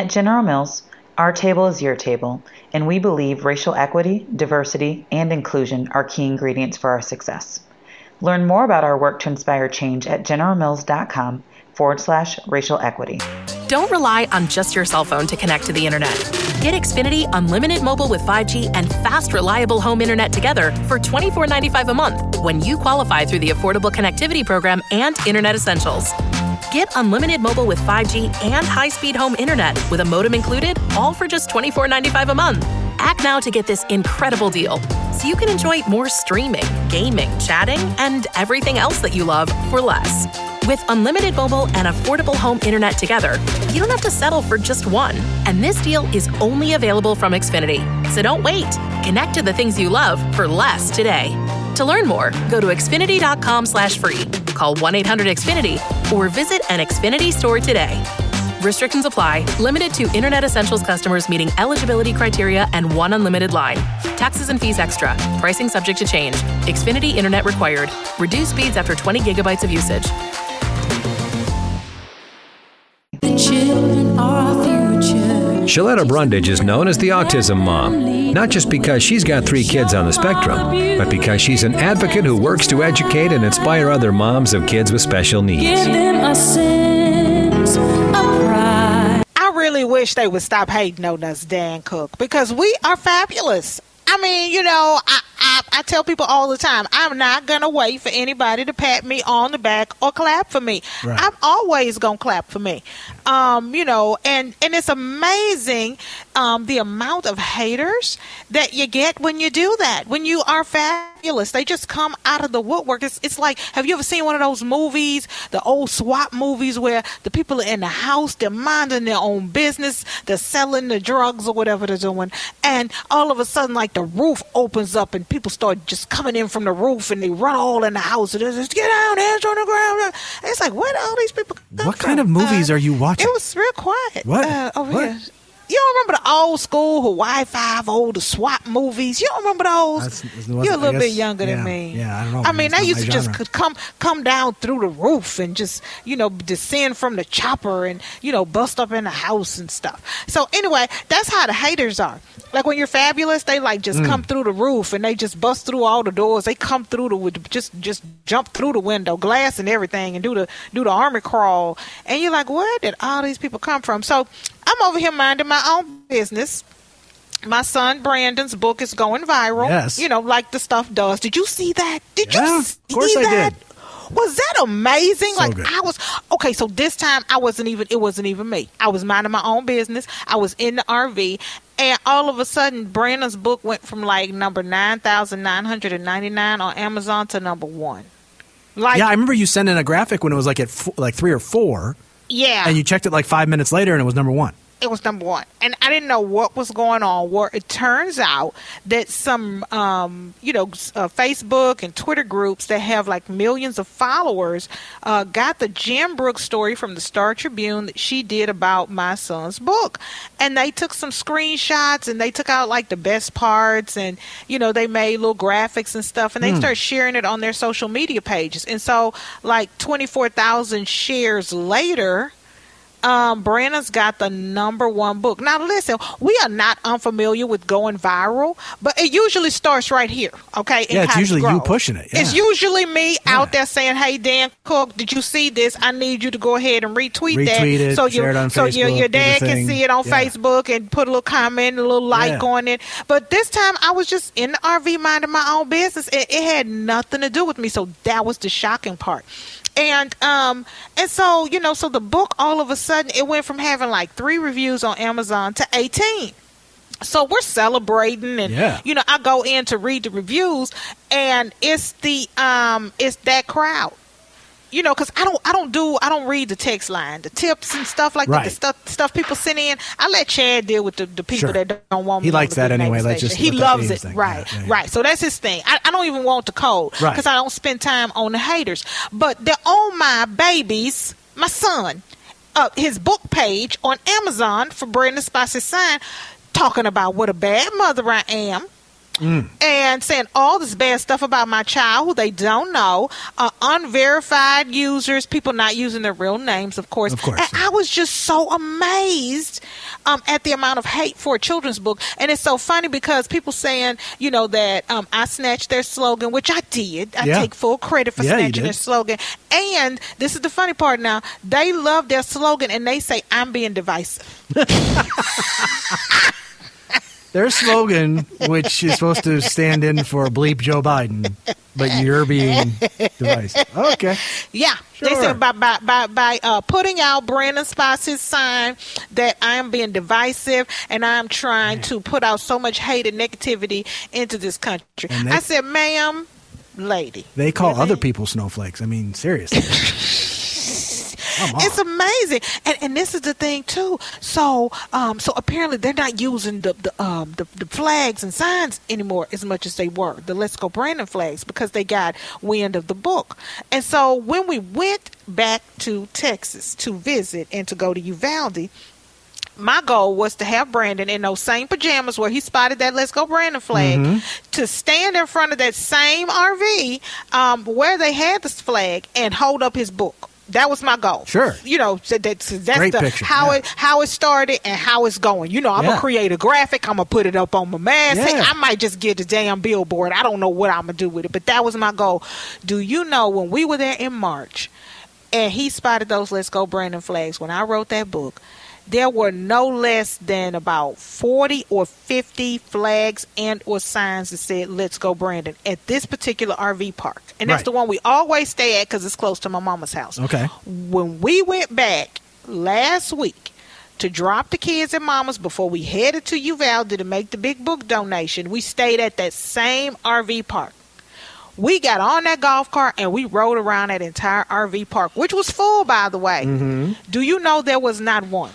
At General Mills, our table is your table, and we believe racial equity, diversity, and inclusion are key ingredients for our success. Learn more about our work to inspire change at generalmills.com forward slash racial equity. Don't rely on just your cell phone to connect to the internet. Get Xfinity Unlimited Mobile with 5G and fast, reliable home internet together for $24.95 a month when you qualify through the Affordable Connectivity Program and Internet Essentials. Get unlimited mobile with 5G and high speed home internet with a modem included, all for just $24.95 a month. Act now to get this incredible deal so you can enjoy more streaming, gaming, chatting, and everything else that you love for less. With unlimited mobile and affordable home internet together, you don't have to settle for just one. And this deal is only available from Xfinity. So don't wait. Connect to the things you love for less today. To learn more, go to Xfinity.com slash free, call 1-800-XFINITY, or visit an Xfinity store today. Restrictions apply, limited to Internet Essentials customers meeting eligibility criteria and one unlimited line. Taxes and fees extra. Pricing subject to change. Xfinity Internet required. Reduced speeds after 20 gigabytes of usage. Shaletta Brundage is known as the autism mom, not just because she's got three kids on the spectrum, but because she's an advocate who works to educate and inspire other moms of kids with special needs. I really wish they would stop hating on us, Dan Cook, because we are fabulous. I mean, you know, I, I, I tell people all the time, I'm not going to wait for anybody to pat me on the back or clap for me. Right. I'm always going to clap for me. Um, you know, and, and it's amazing um, the amount of haters that you get when you do that, when you are fabulous. They just come out of the woodwork. It's, it's like, have you ever seen one of those movies, the old SWAT movies where the people are in the house, they're minding their own business, they're selling the drugs or whatever they're doing, and all of a sudden, like the roof opens up and people start just coming in from the roof and they run all in the house and they just get down, hands on the ground. And it's like, where all these people What from? kind of movies Uh, are you watching? It was real quiet. What? Uh, over What? here. You don't remember the old school Hawaii Five O, the SWAT movies? You don't remember those? You're a little bit younger yeah, than me. yeah, I don't know. I mean, they used to just genre. could come come down through the roof and just you know descend from the chopper and you know bust up in the house and stuff. So anyway, that's how the haters are. Like when you're fabulous, they like Mm. just come through the roof and they just bust through all the doors. They come through the just just jump through the window, glass and everything, and do the do the army crawl. And you're like, where did all these people come from? So I'm over here minding my own business. My son Brandon's book is going viral. Yes. You know, like the stuff does. Did you see that? Did Yeah, you of see course I that? did. Was that amazing? So like good. I was okay. So this time I wasn't even. It wasn't even me. I was minding my own business. I was in the RV, and all of a sudden, Brandon's book went from like number nine thousand nine hundred and ninety nine on Amazon to number one. Like yeah, I remember you sending a graphic when it was like at f- like three or four, yeah, and you checked it like five minutes later, and it was number one. It was number one. And i didn't know what was going on. Where it turns out that some um, you know uh, facebook and twitter groups that have like millions of followers uh, got the jim brooks story from the star tribune that she did about my son's book. And they took some screenshots and they took out like the best parts and you know they made little graphics and stuff and they started sharing it on their social media pages. And so like 24000 shares later um, Brandon's got the number one book. Now, listen, we are not unfamiliar with going viral, but it usually starts right here, okay? Yeah, it's usually you pushing it, It's usually me out there saying, "Hey, Dan Cook, did you see this? I need you to go ahead and retweet, that, Retweet it, so your it so your Facebook, your the dad can see it on Yeah. Facebook and put a little comment, a little like Yeah. on it." But this time, I was just in the RV minding my own business. It, it had nothing to do with me, so that was the shocking part and um and so you know so the book all of a sudden it went from having like three reviews on amazon to 18 so we're celebrating and Yeah. you know i go in to read the reviews and it's the um it's that crowd you know because i don't i don't do i don't read the text line the tips and stuff like that the stuff stuff people send in i let chad deal with the, the people Sure. that don't want me He likes that anyway. Let's just he loves it thing. right Yeah, yeah, yeah. right so that's his thing i, I don't even want the code Right. because i don't spend time on the haters but they're on my babies my son uh, his book page on amazon for brandon spots his sign talking about what a bad mother i am and saying all this bad stuff about my child who they don't know, uh, unverified users, people not using their real names, of course. Of course, And. I was just so amazed um, at the amount of hate for a children's book. And it's so funny because people saying, you know, that um, I snatched their slogan, which I did. I Yeah. take full credit for Yeah, snatching their slogan. And this is the funny part now. They love their slogan and they say, I'm being divisive. Their slogan, which is supposed to stand in for bleep Joe Biden, but you're being divisive. Okay. Yeah, they Sure. said by by by, by uh, putting out Brandon Spots His Sign that I am being divisive and I'm trying to put out so much hate and negativity into this country. They- I said, "Ma'am, lady, They call Really? other people snowflakes. I mean, seriously. It's amazing, and and this is the thing too. So, um, so apparently they're not using the the um the, the flags and signs anymore as much as they were the Let's Go Brandon flags because they got wind of the book. And so when we went back to Texas to visit and to go to Uvalde, my goal was to have Brandon in those same pajamas where he spotted that Let's Go Brandon flag to stand in front of that same RV um, where they had this flag and hold up his book. That was my goal. Sure. You know, that's, that's Great the, picture, how yeah. it how it started and how it's going. You know, I'm Yeah. gonna create a graphic. I'm gonna put it up on my mask. Yeah. I might just get the damn billboard. I don't know what I'm gonna do with it, but that was my goal. Do you know when we were there in March? and he spotted those Let's Go Brandon flags. When I wrote that book, there were no less than about 40 or 50 flags and or signs that said Let's Go Brandon at this particular RV park. And that's Right. the one we always stay at because it's close to my mama's house. Okay. When we went back last week to drop the kids and mama's before we headed to Uvalde to make the big book donation, we stayed at that same RV park. We got on that golf cart and we rode around that entire RV park, which was full, by the way. Mm-hmm. Do you know there was not one?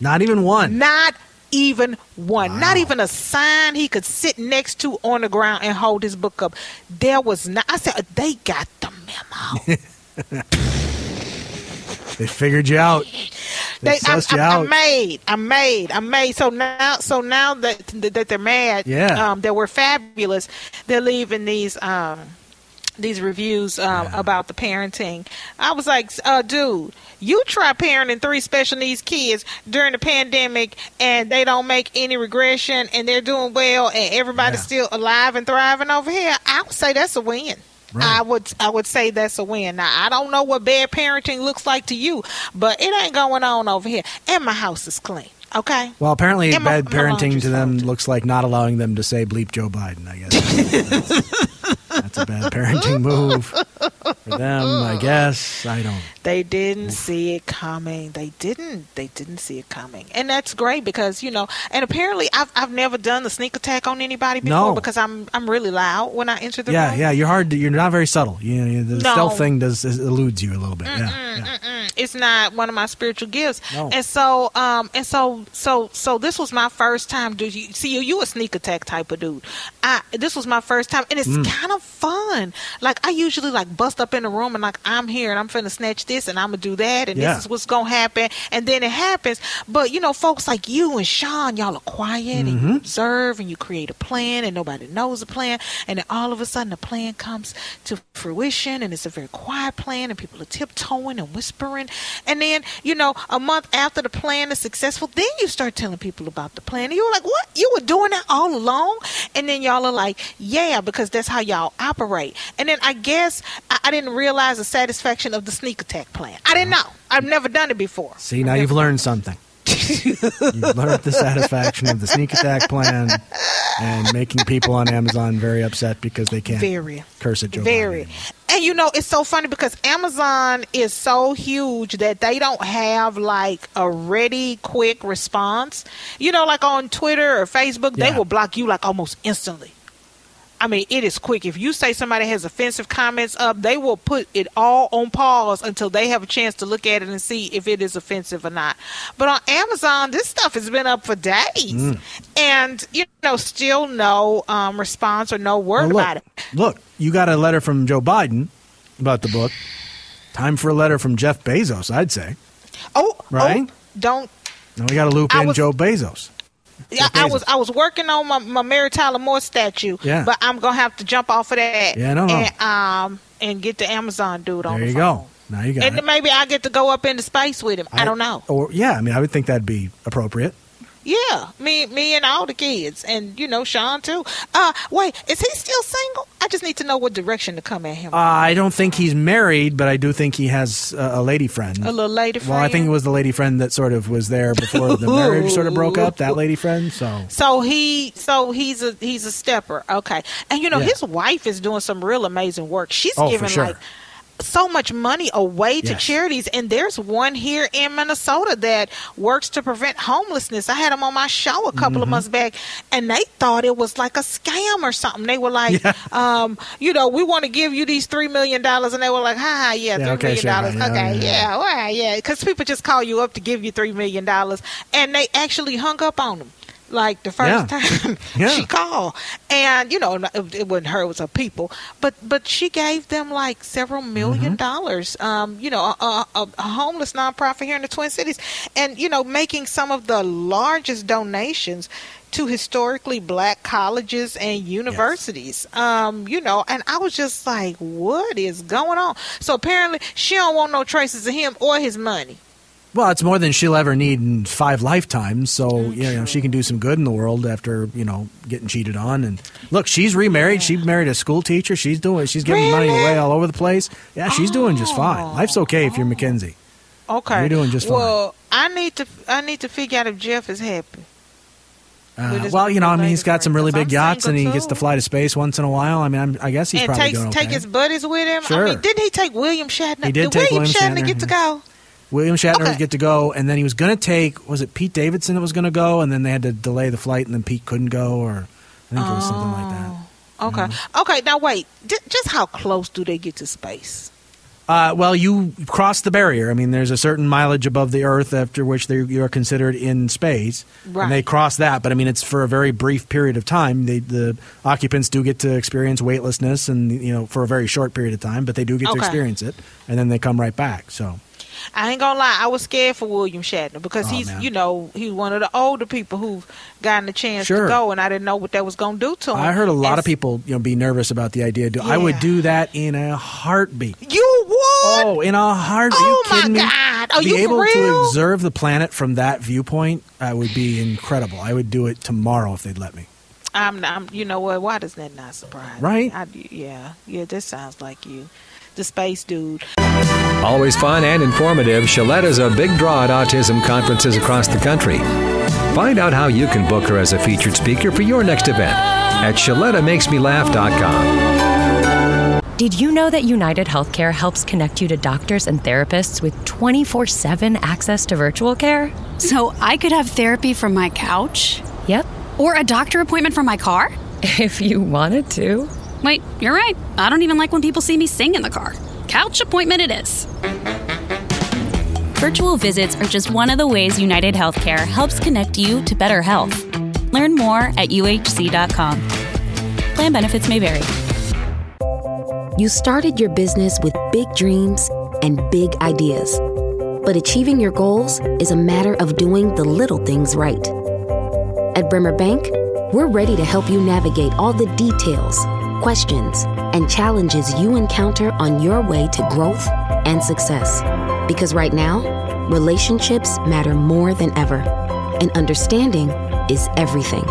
Not even one. Not even one. Not even a sign he could sit next to on the ground and hold his book up. There was not. I said, they got the memo. They figured you out. They, They, I'm, you out. I'm made. I'm made. I'm made. So now, so now that that they're mad, Yeah. um, that we're fabulous, they're leaving these um, these reviews um, about the parenting. I was like, uh, dude, you try parenting three special needs kids during the pandemic, and they don't make any regression, and they're doing well, and everybody's Yeah. still alive and thriving over here. I would say that's a win. Right. I would I would say that's a win. Now I don't know what bad parenting looks like to you, but it ain't going on over here. And my house is clean. Okay. Well, apparently, bad parenting to them looks like not allowing them to say bleep Joe Biden, I guess. that's, a bad parenting move for them, I guess. I don't. They didn't see it coming. They didn't. They didn't see it coming, and that's great because you know. And apparently, I've I've never done the sneak attack on anybody before No. because I'm I'm really loud when I enter the Yeah, room. yeah, yeah. you're hard. To, you're not very subtle. You know, the No. stealth thing does eludes you a little bit. Yeah, yeah. It's not one of my spiritual gifts. No. And so, um, and so, so, so this was my first time. Do you see you? You a sneak attack type of dude. I this was my first time, and it's Mm. kind of fun. Like I usually like bust up in the room and like I'm here and I'm finna snatch this and I'm gonna do that and Yeah. this is what's gonna happen, and then it happens. But you know, folks like you and Sean, y'all are quiet and Mm-hmm. you observe and you create a plan, and nobody knows the plan, and then all of a sudden the plan comes to fruition, and it's a very quiet plan, and people are tiptoeing and whispering, and then you know, a month after the plan is successful, then you start telling people about the plan, and you're like, "What? You were doing that all along?" And then y'all are like, "Yeah," because that's how y'all operate. And then I guess I, I didn't realize the satisfaction of the sneak attack plan. I didn't know. I've never done it before. See, now you've learned something. you've learned the satisfaction of the sneak attack plan and making people on Amazon very upset because they can't Very. curse at Joe Very. Biden. And you know, it's so funny because Amazon is so huge that they don't have like a ready, quick response. You know, like on Twitter or Facebook, they will block you like almost instantly. I mean, it is quick. If you say somebody has offensive comments up, they will put it all on pause until they have a chance to look at it and see if it is offensive or not. But on Amazon, this stuff has been up for days, Mm. and you know, still no um, response or no word Well, look, about it. look, you got a letter from Joe Biden about the book. Time for a letter from Jeff Bezos, I'd say. Oh, Right? oh, don't. Now we got to loop I in was- Joe Bezos. Yeah, I was I was working on my, my Mary Tyler Moore statue, Yeah. but I'm gonna have to jump off of that. Yeah, no, no. And um and get the Amazon dude on There the you phone. go. Now you got And it. maybe I get to go up into space with him. I, don't know. Or yeah, I mean, I would think that'd be appropriate. Yeah, me, me, and all the kids, and you know Sean too. Uh, wait, is he still single? I just need to know what direction to come at him. Uh, I don't think he's married, but I do think he has a, a lady friend. a little lady friend. Well, I think it was the lady friend that sort of was there before the marriage sort of broke up. That lady friend. So So he, so he's a he's a stepper. Okay, and you know Yeah. his wife is doing some real amazing work. She's Oh, giving sure. like so much money away to Yes. charities and there's one here in minnesota that works to prevent homelessness. I had them on my show a couple Mm-hmm. of months back and they thought it was like a scam or something. They were like um, you know we want to give you these three million dollars and they were like ha ha yeah Yeah, three okay, million dollars. yeah, okay yeah, yeah all right yeah. Because people just call you up to give you three million dollars and they actually hung up on them like the first Yeah. time Yeah. she called. And you know it, it wasn't her it was her people. But but she gave them like several million Mm-hmm. dollars um you know a, a, a a homeless nonprofit here in the twin cities. And you know making some of the largest donations to historically black colleges and universities. Um you know and i was just like what is going on? So apparently she don't want no traces of him or his money Well, it's more than she'll ever need in five lifetimes. So you know she can do some good in the world after you know getting cheated on. And look, she's remarried. She married a school teacher. She's doing. She's giving money away all over the place. Yeah, she's doing just fine. Life's okay if you're Mackenzie. okay You're doing just fine. well i need to i need to figure out if jeff is happy Uh, well, you know, I mean, he's got some really big I'm yachts, and he single gets to fly to space once in a while. I mean, I'm, I guess he's and probably takes doing okay. take his buddies with him. Sure. I mean, didn't he take William Shatner? He did take William Shatner, Shatner, get to yeah. go? William Shatner Okay. was get to go, and then he was going to take was it Pete Davidson that was going to go, and then they had to delay the flight, and then Pete couldn't go, or I think it was something like that. Okay. Mm-hmm. Okay. Now wait. J- just how close do they get to space? Uh, well, you cross the barrier. I mean, there's a certain mileage above the Earth after which you are considered in space, Right. and they cross that. But I mean, it's for a very brief period of time. They, the occupants do get to experience weightlessness, and you know, for a very short period of time, but they do get to experience it, and then they come right back. So, I ain't gonna lie. I was scared for William Shatner because Oh, he's, man. you know, he's one of the older people who've gotten a chance Sure. to go, and I didn't know what that was gonna do to him. I heard a lot And of people, you know, be nervous about the idea. Do I would do that in a heartbeat. You would? Oh, in a heartbeat. Oh, you my me? God. Are be you able to observe the planet from that viewpoint uh, would be incredible. I would do it tomorrow if they'd let me. I'm, I'm. You know what? Why does that not surprise? me? Right? I, yeah. Yeah. This sounds like you, the space dude. Always fun and informative, Shalette is a big draw at autism conferences across the country. Find out how you can book her as a featured speaker for your next event at ShalettaMakesMeLaugh.com. Did you know that United Healthcare helps connect you to doctors and therapists with 24 7 access to virtual care? So I could have therapy from my couch? Yep, Or a doctor appointment from my car? if you wanted to. Wait, you're right. I don't even like when people see me sing in the car. Couch appointment it is. Virtual visits are just one of the ways United Healthcare helps connect you to better health. Learn more at uhc.com. Plan benefits may vary. You started your business with big dreams and big ideas. But achieving your goals is a matter of doing the little things right. At Bremer Bank, we're ready to help you navigate all the details, questions, and challenges you encounter on your way to growth and success. Because right now, relationships matter more than ever, and understanding is everything.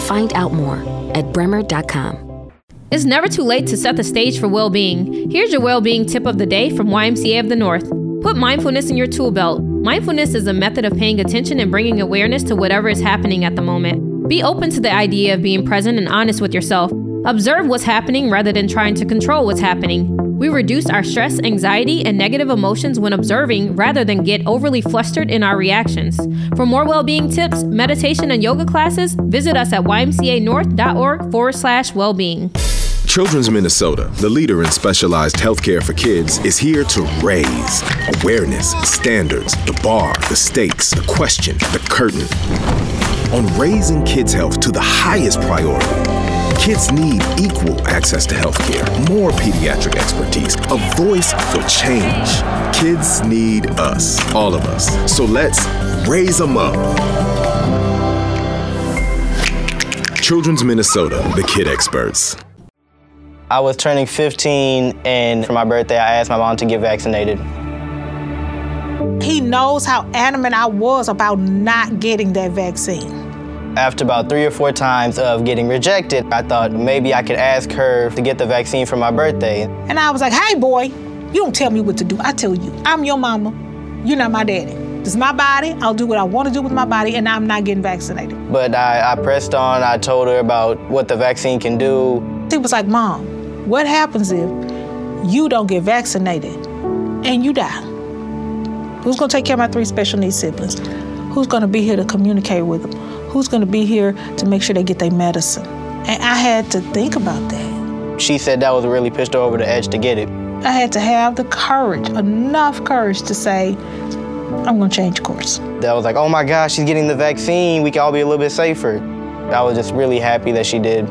Find out more at bremer.com. It's never too late to set the stage for well being. Here's your well being tip of the day from YMCA of the North. Put mindfulness in your tool belt. Mindfulness is a method of paying attention and bringing awareness to whatever is happening at the moment. Be open to the idea of being present and honest with yourself. Observe what's happening rather than trying to control what's happening. We reduce our stress, anxiety, and negative emotions when observing rather than get overly flustered in our reactions. For more well being tips, meditation, and yoga classes, visit us at ymcanorth.org forward slash well being. Children's Minnesota, the leader in specialized healthcare for kids, is here to raise awareness, standards, the bar, the stakes, the question, the curtain. On raising kids' health to the highest priority, kids need equal access to healthcare, more pediatric expertise, a voice for change. Kids need us, all of us. So let's raise them up. Children's Minnesota, the kid experts. I was turning 15, and for my birthday, I asked my mom to get vaccinated. He knows how adamant I was about not getting that vaccine. After about three or four times of getting rejected, I thought maybe I could ask her to get the vaccine for my birthday. And I was like, hey, boy, you don't tell me what to do. I tell you, I'm your mama. You're not my daddy. This is my body. I'll do what I want to do with my body, and I'm not getting vaccinated. But I, I pressed on. I told her about what the vaccine can do. She was like, Mom, what happens if you don't get vaccinated and you die? Who's going to take care of my three special needs siblings? Who's going to be here to communicate with them? Who's going to be here to make sure they get their medicine? And I had to think about that. She said that was really pushed her over the edge to get it. I had to have the courage, enough courage to say, I'm going to change course. That was like, oh my gosh, she's getting the vaccine. We can all be a little bit safer. I was just really happy that she did.